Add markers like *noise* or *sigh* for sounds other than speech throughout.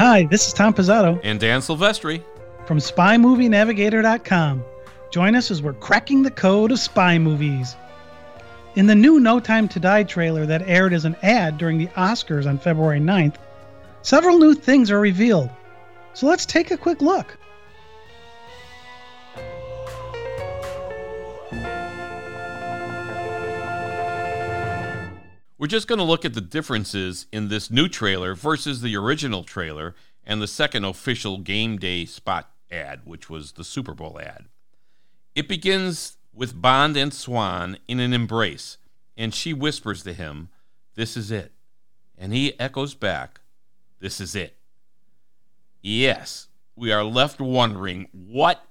Hi, this is Tom Pizzato And Dan Silvestri. from SpyMovieNavigator.com. Join us as we're cracking the code of spy movies. In the new No Time to Die trailer that aired as an ad during the Oscars on February 9th, several new things are revealed. So let's take a quick look. We're just going to look at the differences in this new trailer versus the original trailer and the second official game day spot ad, which was the Super Bowl ad. It begins with Bond and Swann in an embrace, and she whispers to him, This is it. And he echoes back, This is it. Yes, we are left wondering what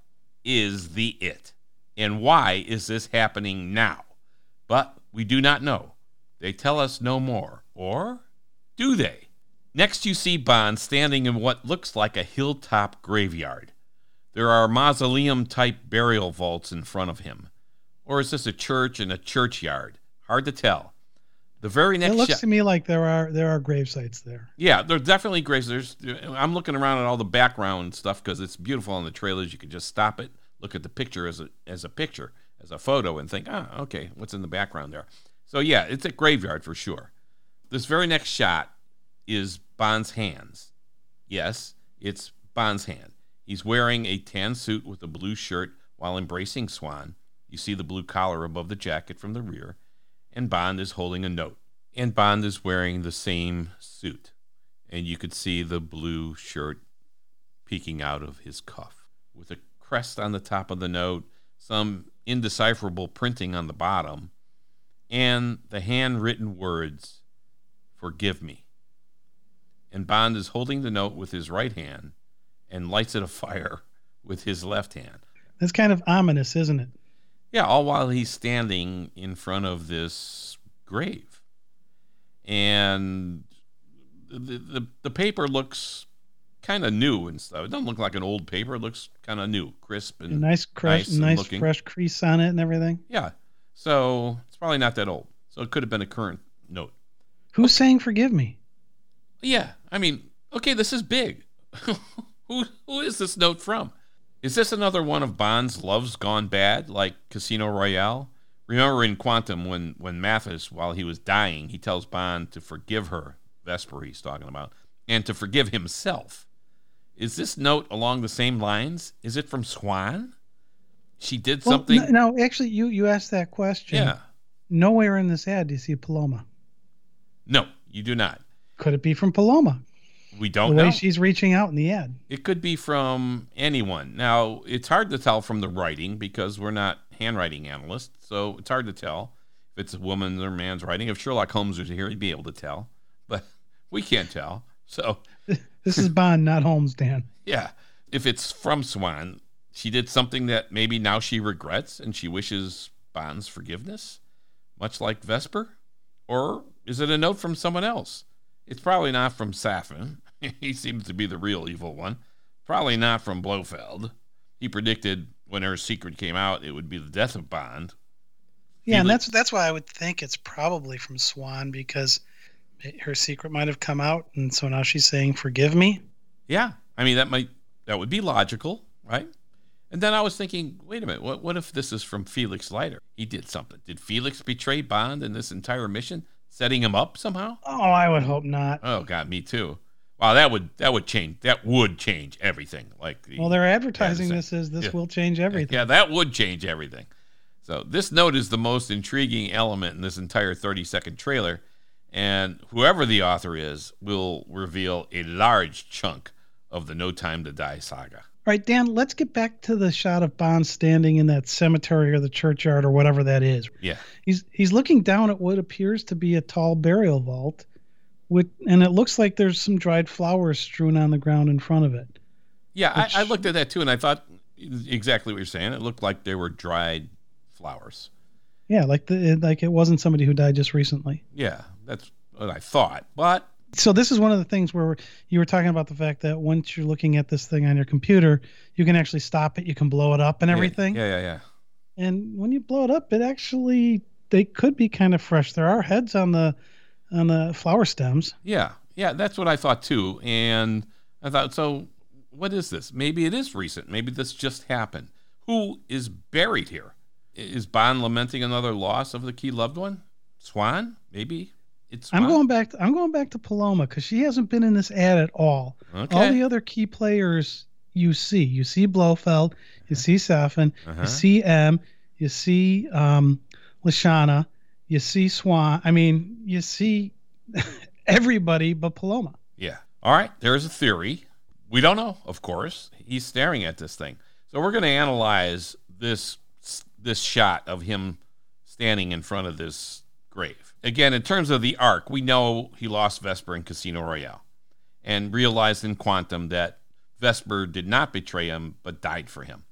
is the it and why is this happening now? But we do not know. They tell us no more. Or do they? Next, you see Bond standing in what looks like a hilltop graveyard. There are mausoleum type burial vaults in front of him. Or is this a church and a churchyard? Hard to tell. The very next. It looks shot. to me like there are there are grave sites there. Yeah, there's definitely graves. There's, I'm looking around at all the background stuff because it's beautiful on the trailers. You can just stop it, look at the picture as a as a picture, as a photo, and think, ah, okay, what's in the background there? So yeah, it's a graveyard for sure. This very next shot is Bond's hands. Yes, it's Bond's hand. He's wearing a tan suit with a blue shirt while embracing Swann. You see the blue collar above the jacket from the rear, and Bond is holding a note. And Bond is wearing the same suit, and you could see the blue shirt peeking out of his cuff with a crest on the top of the note, some indecipherable printing on the bottom, and the handwritten words, Forgive me. And Bond is holding the note with his right hand and lights it afire *laughs* with his left hand. That's kind of ominous, isn't it? Yeah, all while he's standing in front of this grave. And the, the, the paper looks kind of new and stuff. It doesn't look like an old paper. It looks kind of new, crisp A and nice crush, nice nice fresh crease on it and everything. yeah. So it's probably not that old. So it could have been a current note. Who's saying forgive me? Yeah, I mean, okay, this is big. *laughs* who who is this note from? Is this another one of Bond's loves gone bad, like Casino Royale? Remember in Quantum when when Mathis, while he was dying, he tells Bond to forgive her, Vesper he's talking about, and to forgive himself. Is this note along the same lines? Is it from Swann? She did Well, something. n- no, actually, you you asked that question. yeah. Nowhere in this ad do you see Paloma. No, you do not. Could it be from Paloma? We don't way know. she's reaching out in the ad. It could be from anyone. Now, it's hard to tell from the writing because we're not handwriting analysts, so it's hard to tell if it's a woman's or man's writing. If Sherlock Holmes was here, he'd be able to tell, but *laughs* we can't tell. So, *laughs* This is Bond, not Holmes, Dan. *laughs* yeah, if it's from Swann, she did something that maybe now she regrets and she wishes Bond's forgiveness, much like Vesper? Or is it a note from someone else? It's probably not from Safin. *laughs* he seems to be the real evil one. Probably not from Blofeld. He predicted when her secret came out it would be the death of Bond. Yeah, and Felix- that's that's why I would think it's probably from Swann because it- her secret might have come out, and so now she's saying forgive me. Yeah, I mean that might that would be logical, right? And then I was thinking, wait a minute, what what if this is from Felix Leiter? He did something. Did Felix betray Bond in this entire mission, setting him up somehow? Oh, I would hope not. Oh God, me too. Wow, that would that would change that would change everything. Like the, Well, they're advertising this as this yeah. will change everything. Yeah, that would change everything. So this note is the most intriguing element in this entire 30 second trailer, and whoever the author is will reveal a large chunk of the No Time to Die saga. Right, Dan, let's get back to the shot of Bond standing in that cemetery or the churchyard or whatever that is. Yeah. He's he's looking down at what appears to be a tall burial vault, with and it looks like there's some dried flowers strewn on the ground in front of it. Yeah, I, I looked at that too, and I thought exactly what you're saying. It looked like they were dried flowers. Yeah, like the like it wasn't somebody who died just recently. Yeah, that's what I thought. But So this is one of the things where you were talking about the fact that once you're looking at this thing on your computer, you can actually stop it, you can blow it up and everything. Yeah, yeah, yeah. And when you blow it up, it actually they could be kind of fresh. There are heads on the on the flower stems. Yeah, yeah, that's what I thought too. And I thought, so what is this? Maybe it is recent. Maybe this just happened. Who is buried here? Is Bond lamenting another loss of the key loved one? Swann? Maybe it's. I'm going back. To, I'm going back to Paloma because she hasn't been in this ad at all. Okay. All the other key players you see, you see Blofeld, you see Safin, Uh-huh. you see M, you see um, Lashana, you see Swann. I mean, you see *laughs* everybody but Paloma. Yeah. All right. There's a theory. We don't know, of course. He's staring at this thing. So we're going to analyze this this shot of him standing in front of this grave. Again, in terms of the arc, we know he lost Vesper in Casino Royale and realized in Quantum that Vesper did not betray him but died for him.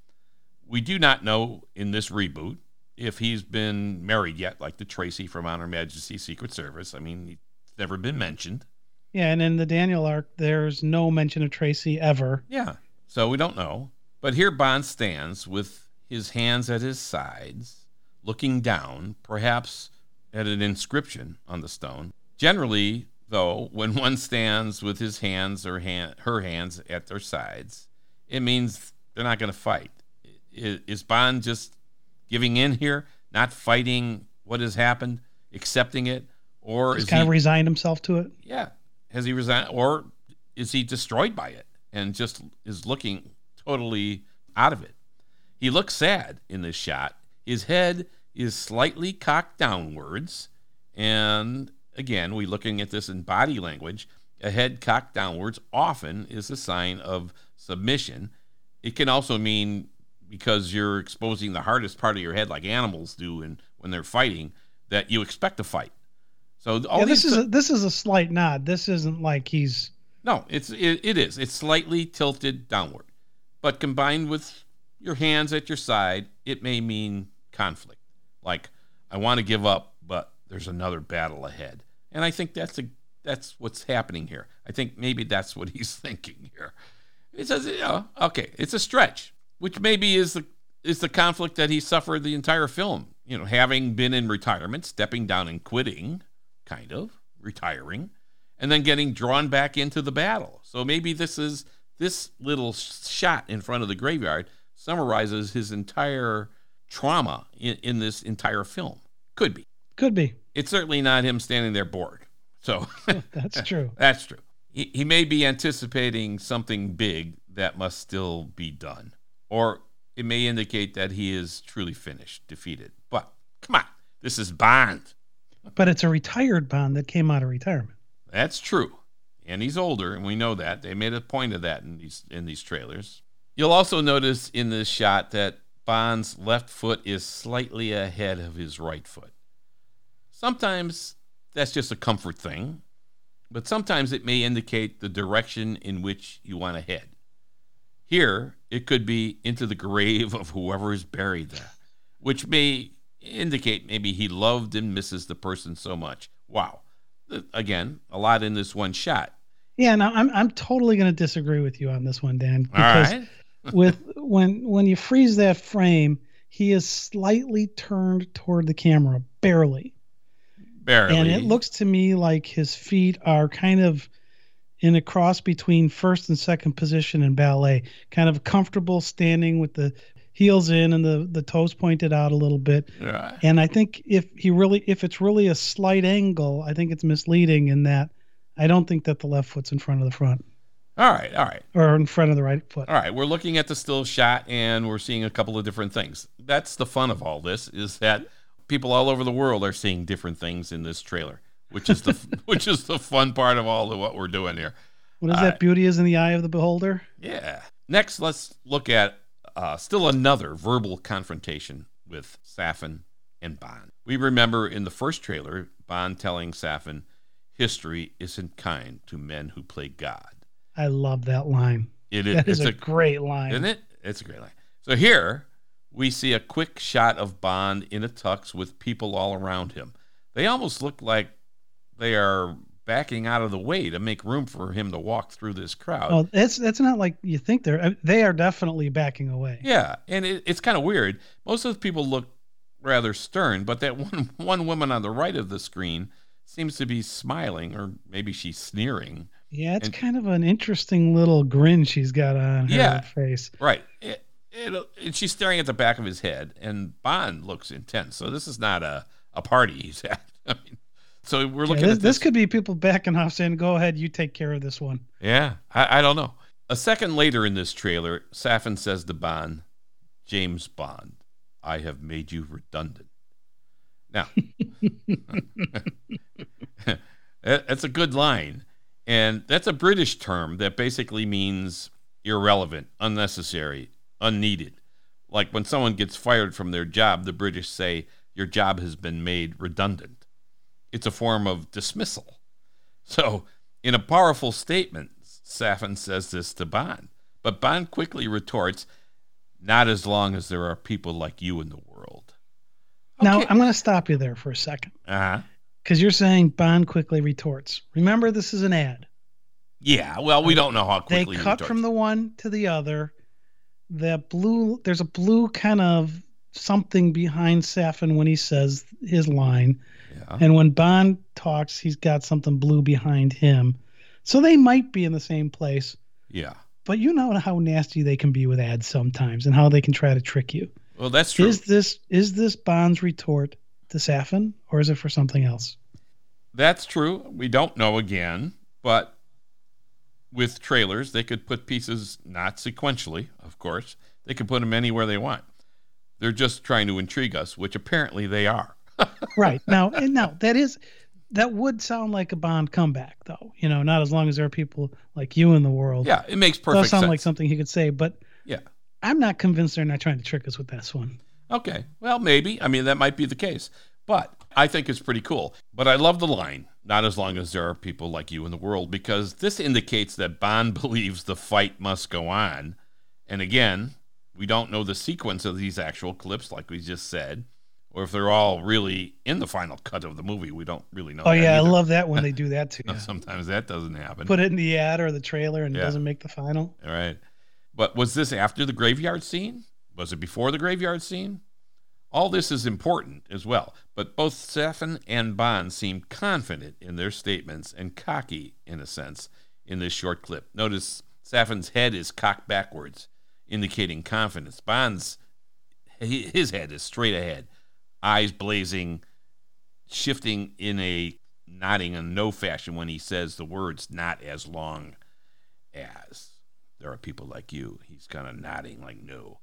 We do not know in this reboot if he's been married yet, like the Tracy from On Her Majesty's Secret Service. I mean, he's never been mentioned. Yeah, and in the Daniel arc, there's no mention of Tracy ever. Yeah. So we don't know. But here Bond stands with his hands at his sides, looking down, perhaps at an inscription on the stone. Generally, though, when *laughs* one stands with his hands or hand, her hands at their sides, it means they're not going to fight. Is Bond just giving in here, not fighting what has happened, accepting it, or is kind he of resigned himself to it. yeah. Has he resigned or is he destroyed by it and just is looking totally out of it? He looks sad in this shot. His head is slightly cocked downwards. And again, we're looking at this in body language. A head cocked downwards often is a sign of submission. It can also mean because you're exposing the hardest part of your head like animals do and when they're fighting that you expect to fight. So all yeah, these this is a, this is a slight nod. This isn't like he's no, it's it, it is. It's slightly tilted downward, but combined with your hands at your side, it may mean conflict. Like I want to give up, but there's another battle ahead, and I think that's a that's what's happening here. I think maybe that's what *laughs* he's thinking here. It says, you know, okay, it's a stretch, which maybe is the is the conflict that he suffered the entire film. You know, having been in retirement, stepping down and quitting, kind of retiring and then getting drawn back into the battle. So maybe this is this little shot in front of the graveyard summarizes his entire trauma in, in this entire film. Could be. could be. It's certainly not him standing there bored. So *laughs* That's true. that's true. He, he may be anticipating something big that must still be done, or it may indicate that he is truly finished, defeated. But come on, this is Bond. But it's a retired Bond that came out of retirement. That's true. And he's older, and we know that. They made a point of that in these in these trailers. You'll also notice in this shot that Bond's left foot is slightly ahead of his right foot. Sometimes that's just a comfort thing, but sometimes it may indicate the direction in which you want to head. Here, it could be into the grave of whoever is buried there, which may indicate maybe he loved and misses the person so much. Wow. Again, a lot in this one shot. Yeah, no, I'm I'm totally going to disagree with you on this one, Dan. All right. With when when you freeze that frame, he is slightly turned toward the camera, barely. Barely. And it looks to me like his feet are kind of in a cross between first and second position in ballet, kind of comfortable standing with the heels in and the the toes pointed out a little bit. Right. And I think if he really if it's really a slight angle, I think it's misleading in that I don't think that the left foot's in front of the front All right. All right. or in front of the right foot. All right. We're looking at the still shot and we're seeing a couple of different things. That's the fun of all this is that people all over the world are seeing different things in this trailer, which is the *laughs* *laughs* which is the fun part of all of what we're doing here. What is All that beauty is in the eye of the beholder? Yeah. Next, let's look at uh, still another verbal confrontation with Safin and Bond. We remember in the first trailer, Bond telling Safin, "History isn't kind to men who play God." I love that line. It is. That is it's a, great line. isn't it? It's a great line. So here we see a quick shot of Bond in a tux with people all around him. They almost look like they are backing out of the way to make room for him to walk through this crowd. Oh, that's that's not like you think they're. uh, They are definitely backing away. Yeah, and it, it's kind of weird. Most of the people look rather stern, but that *laughs* one one woman on the right of the screen seems to be smiling, or maybe she's sneering. Yeah, it's And- kind of an interesting little grin she's got on her Yeah. face. Right. It, it, and she's staring at the back of his head, and Bond looks intense. So this is not a, a party he's at. *laughs* I mean, so we're Yeah, looking this, at this could be people backing off saying, "Go ahead, you take care of this one." Yeah, I, I don't know. A second later in this trailer, Safin says to Bond, James Bond, I have made you redundant. Now, *laughs* *laughs* that's a good line. And that's a British term that basically means irrelevant, unnecessary, unneeded. Like when someone gets fired from their job, the British say, Your job has been made redundant. It's a form of dismissal. So, in a powerful statement, Safin says this to Bond. But Bond quickly retorts, Not as long as there are people like you in the world. Now, I'm going to stop you there for a second Uh-huh. Because you're saying Bond quickly retorts. Remember, this is an ad. Yeah, well, we don't know how quickly he cut retorts. from the one to the other. The blue, there's a blue kind of something behind Safin when he says his line. Yeah. And when Bond talks, he's got something blue behind him. So they might be in the same place. yeah. But you know how nasty they can be with ads sometimes and how they can try to trick you. Well, that's true. Is this is this Bond's retort to Safin or is it for something else? That's true. We don't know again, but with trailers, they could put pieces not sequentially, of course. They could put them anywhere they want. They're just trying to intrigue us, which apparently they are. *laughs* Right. Now and now that is that would sound like a Bond comeback though. You know, not as long as there are people like you in the world. Yeah, it makes perfect does sound sense. like something he could say, but Yeah. I'm not convinced they're not trying to trick us with this one. Okay. Well, maybe. I mean, that might be the case. But I think it's pretty cool. But I love the line, not as long as there are people like you in the world, because this indicates that Bond *laughs* believes the fight must go on. And again, we don't know the sequence of these actual clips, like we just said, or if they're all really in the final cut of the movie. We don't really know. Oh yeah, either. I love that when they do that *laughs* too. Sometimes that doesn't happen. Put it in the ad or the trailer and it doesn't make the final. All right. But was this after the graveyard scene? Was it before the graveyard scene? All this is important as well. But both Safin and Bond seem confident in their statements and cocky, in a sense, in this short clip. Notice Safin's head is cocked backwards, indicating confidence. Bond's his head is straight ahead, eyes blazing, shifting in a nodding in no fashion when he says the words "not as long as." there are people like you. He's kind of nodding like no.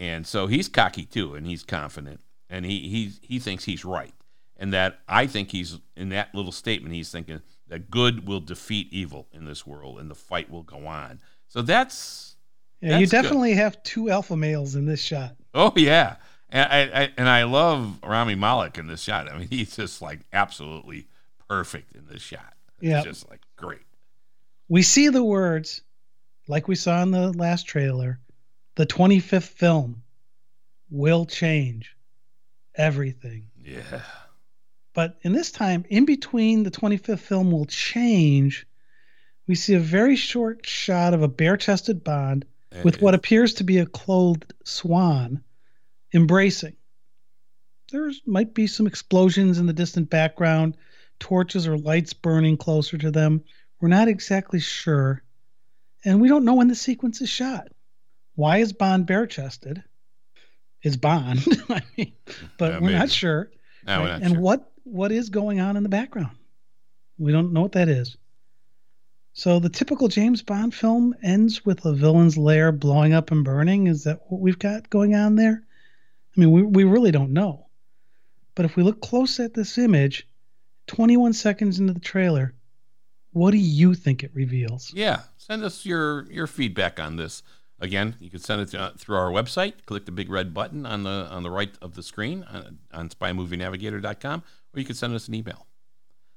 And so he's cocky too, and he's confident, and he he he thinks he's right, and that I think he's in that little statement. He's thinking that good will defeat evil in this world, and the fight will go on. So that's Yeah, you That's good. definitely have two alpha males in this shot. oh yeah, and I, I and I love Rami Malek in this shot. I mean, *laughs* he's just like absolutely perfect in this shot. Yeah. just like great. We see the words, like we saw in the last trailer, the 25th film will change everything. Yeah, But in this time, in between the 25th film will change, we see a very short shot of a bare chested Bond with what appears to be a clothed swann embracing. There might be some explosions in the distant background, torches or lights burning closer to them. We're not exactly sure. And we don't know when the sequence is shot. Why is Bond bare chested? Is Bond, *laughs* I mean, but Yeah, we're not sure. No, we're right? not and sure. what what is going on in the background? We don't know what that is. So the typical James Bond film ends with a villain's lair blowing up and burning. Is that what we've got going on there? I mean, we we really don't know. But if we look close at this image, 21 seconds into the trailer, what do you think it reveals? Yeah, send us your your feedback on this. Again, you can send it to, through our website. Click the big red button on the on the right of the screen on, on spymovienavigator.com, or you can send us an email.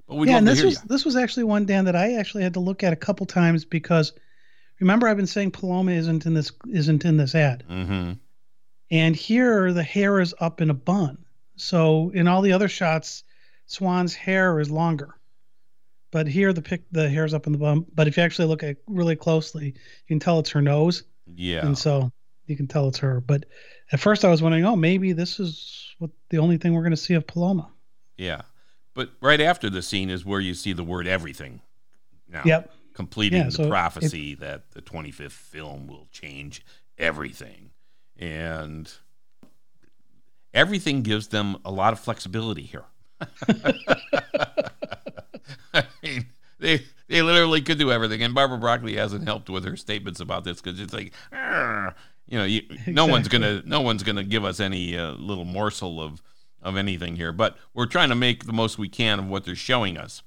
But we'd yeah, and this was you. this was actually one Dan that I actually had to look at a couple times because remember I've been saying Paloma isn't in this isn't in this ad. Mm-hmm. And here the hair is up in a bun. So in all the other shots, Swann's hair is longer. But here the pick the hair's up in the bun. But if you actually look at really closely, you can tell it's her nose. Yeah. And so you can tell it's her. But at first I was wondering, oh, maybe this is what the only thing we're gonna see of Paloma. Yeah. But right after the scene is where you see the word everything. Now. Yep. completing Yeah, the so it- prophecy that the 25th film will change everything. And everything gives them a lot of flexibility here. *laughs* I mean, they they literally could do everything, and Barbara Broccoli hasn't helped with her statements about this because it's like, you know, you, no one's gonna no one's gonna give us any uh, little morsel of of anything here, but we're trying to make the most we can of what they're showing us.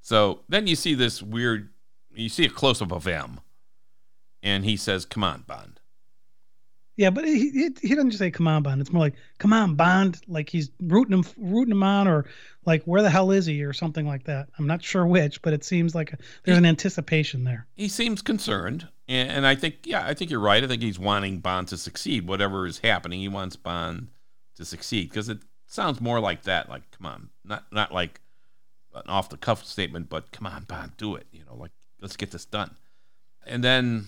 So then you see this weird, you see a close up of M, and he says, "Come on, Bond." Yeah, but he, he he doesn't just say "come on, Bond." It's more like "come on, Bond," like he's rooting him rooting him on, or like "where the hell is he?" or something like that. I'm not sure which, but it seems like there's an anticipation there. he seems concerned and, and i think yeah i think you're right i think he's wanting bond to succeed whatever is happening he wants bond to succeed because it sounds more like that like come on not not like an off the cuff statement but come on bond do it you know like let's get this done and then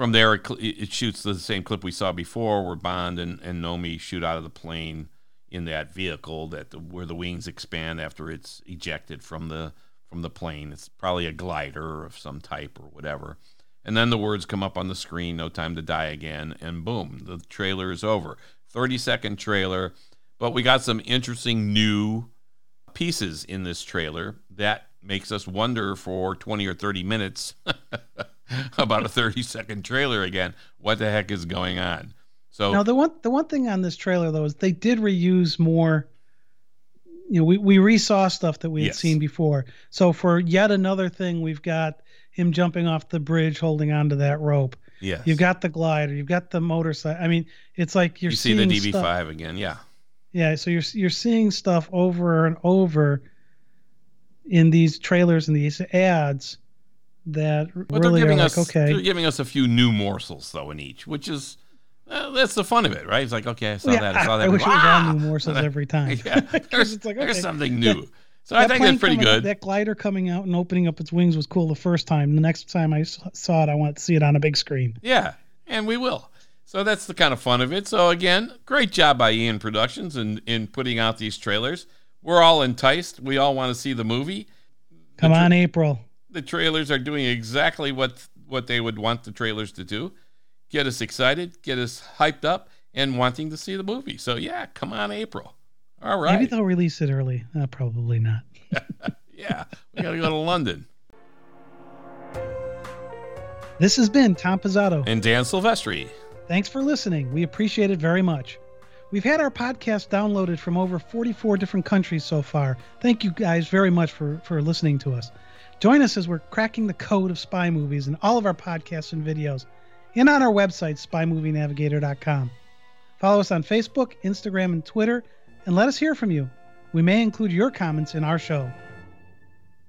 from there it, it shoots the same clip we saw before where bond and, and nomi shoot out of the plane in that vehicle that the, where the wings expand after it's ejected from the from the plane. It's probably a glider of some type or whatever. And then the words come up on the screen no time to die again and boom the trailer is over. 30 second trailer but we got some interesting new pieces in this trailer that makes us wonder for 20 or 30 minutes *laughs* *laughs* about a 30 second trailer again what the heck is going on so Now the one the one thing on this trailer though is they did reuse more. You know, we we resaw stuff that we had Yes. seen before. So for yet another thing, we've got him jumping off the bridge, holding onto that rope. yes You've got the glider. You've got the motorcycle. I mean, it's like you're you see seeing the db5 stuff- again yeah Yeah, so you're you're seeing stuff over and over in these trailers and these ads that But really they're giving like, us okay, they're giving us a few new morsels though in each, which is uh, that's the fun of it, right? It's like okay, I saw Yeah, that, I saw *laughs* that. I wish it was Ah! all new morsels *laughs* every time. yeah, *laughs* there's, it's like, there's okay, something new. So I think that's pretty coming good. That glider coming out and opening up its wings was cool the first time. The next time I saw it, I want to see it on a big screen. Yeah, and we will. So that's the kind of fun of it. So again, great job by Eon Productions in in putting out these trailers. We're all enticed. We all want to see the movie. Come The tra- on, April. The trailers are doing exactly what what they would want the trailers to do get us excited get us hyped up and wanting to see the movie so yeah come on april all right Maybe they'll release it early. Uh, probably not. *laughs* yeah we gotta go to london This has been Tom Pizzato. and dan silvestri Thanks for listening. We appreciate it very much. We've had our podcast downloaded from over 44 different countries so far. Thank you guys very much for, for listening to us. Join us as we're cracking the code of spy movies in all of our podcasts and videos and on our website, spymovienavigator.com. Follow us on Facebook, Instagram, and Twitter, and let us hear from you. We may include your comments in our show.